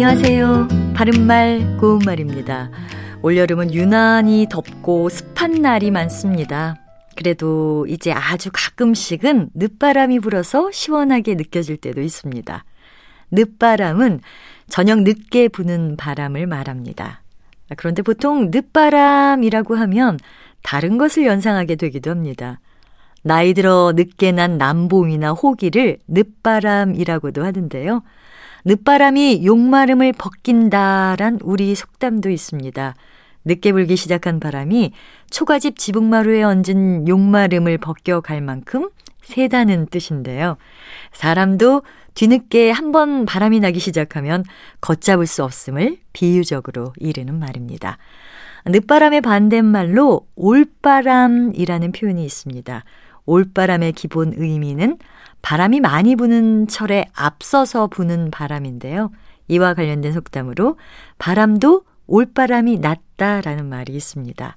안녕하세요. 바른말 고운말입니다. 올여름은 유난히 덥고 습한 날이 많습니다. 그래도 이제 아주 가끔씩은 늦바람이 불어서 시원하게 느껴질 때도 있습니다. 늦바람은 저녁 늦게 부는 바람을 말합니다. 그런데 보통 늦바람이라고 하면 다른 것을 연상하게 되기도 합니다. 나이 들어 늦게 난 남봉이나 호기를 늦바람이라고도 하는데요. 늦바람이 용마름을 벗긴다란 우리 속담도 있습니다. 늦게 불기 시작한 바람이 초가집 지붕마루에 얹은 용마름을 벗겨갈 만큼 세다는 뜻인데요. 사람도 뒤늦게 한 번 바람이 나기 시작하면 걷잡을 수 없음을 비유적으로 이르는 말입니다. 늦바람의 반대말로 올바람이라는 표현이 있습니다. 올바람의 기본 의미는 바람이 많이 부는 철에 앞서서 부는 바람인데요. 이와 관련된 속담으로 바람도 올바람이 낫다라는 말이 있습니다.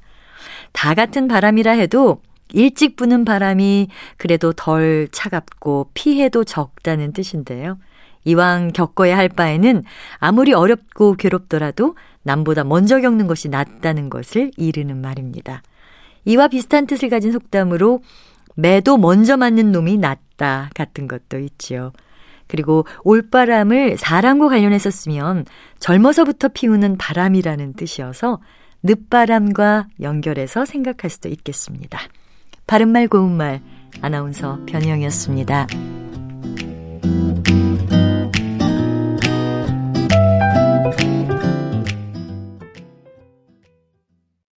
다 같은 바람이라 해도 일찍 부는 바람이 그래도 덜 차갑고 피해도 적다는 뜻인데요. 이왕 겪어야 할 바에는 아무리 어렵고 괴롭더라도 남보다 먼저 겪는 것이 낫다는 것을 이르는 말입니다. 이와 비슷한 뜻을 가진 속담으로 매도 먼저 맞는 놈이 낫다 같은 것도 있지요. 그리고 올바람을 사람과 관련해서 쓰면 젊어서부터 피우는 바람이라는 뜻이어서 늦바람과 연결해서 생각할 수도 있겠습니다. 바른말 고운말 아나운서 변희영이었습니다.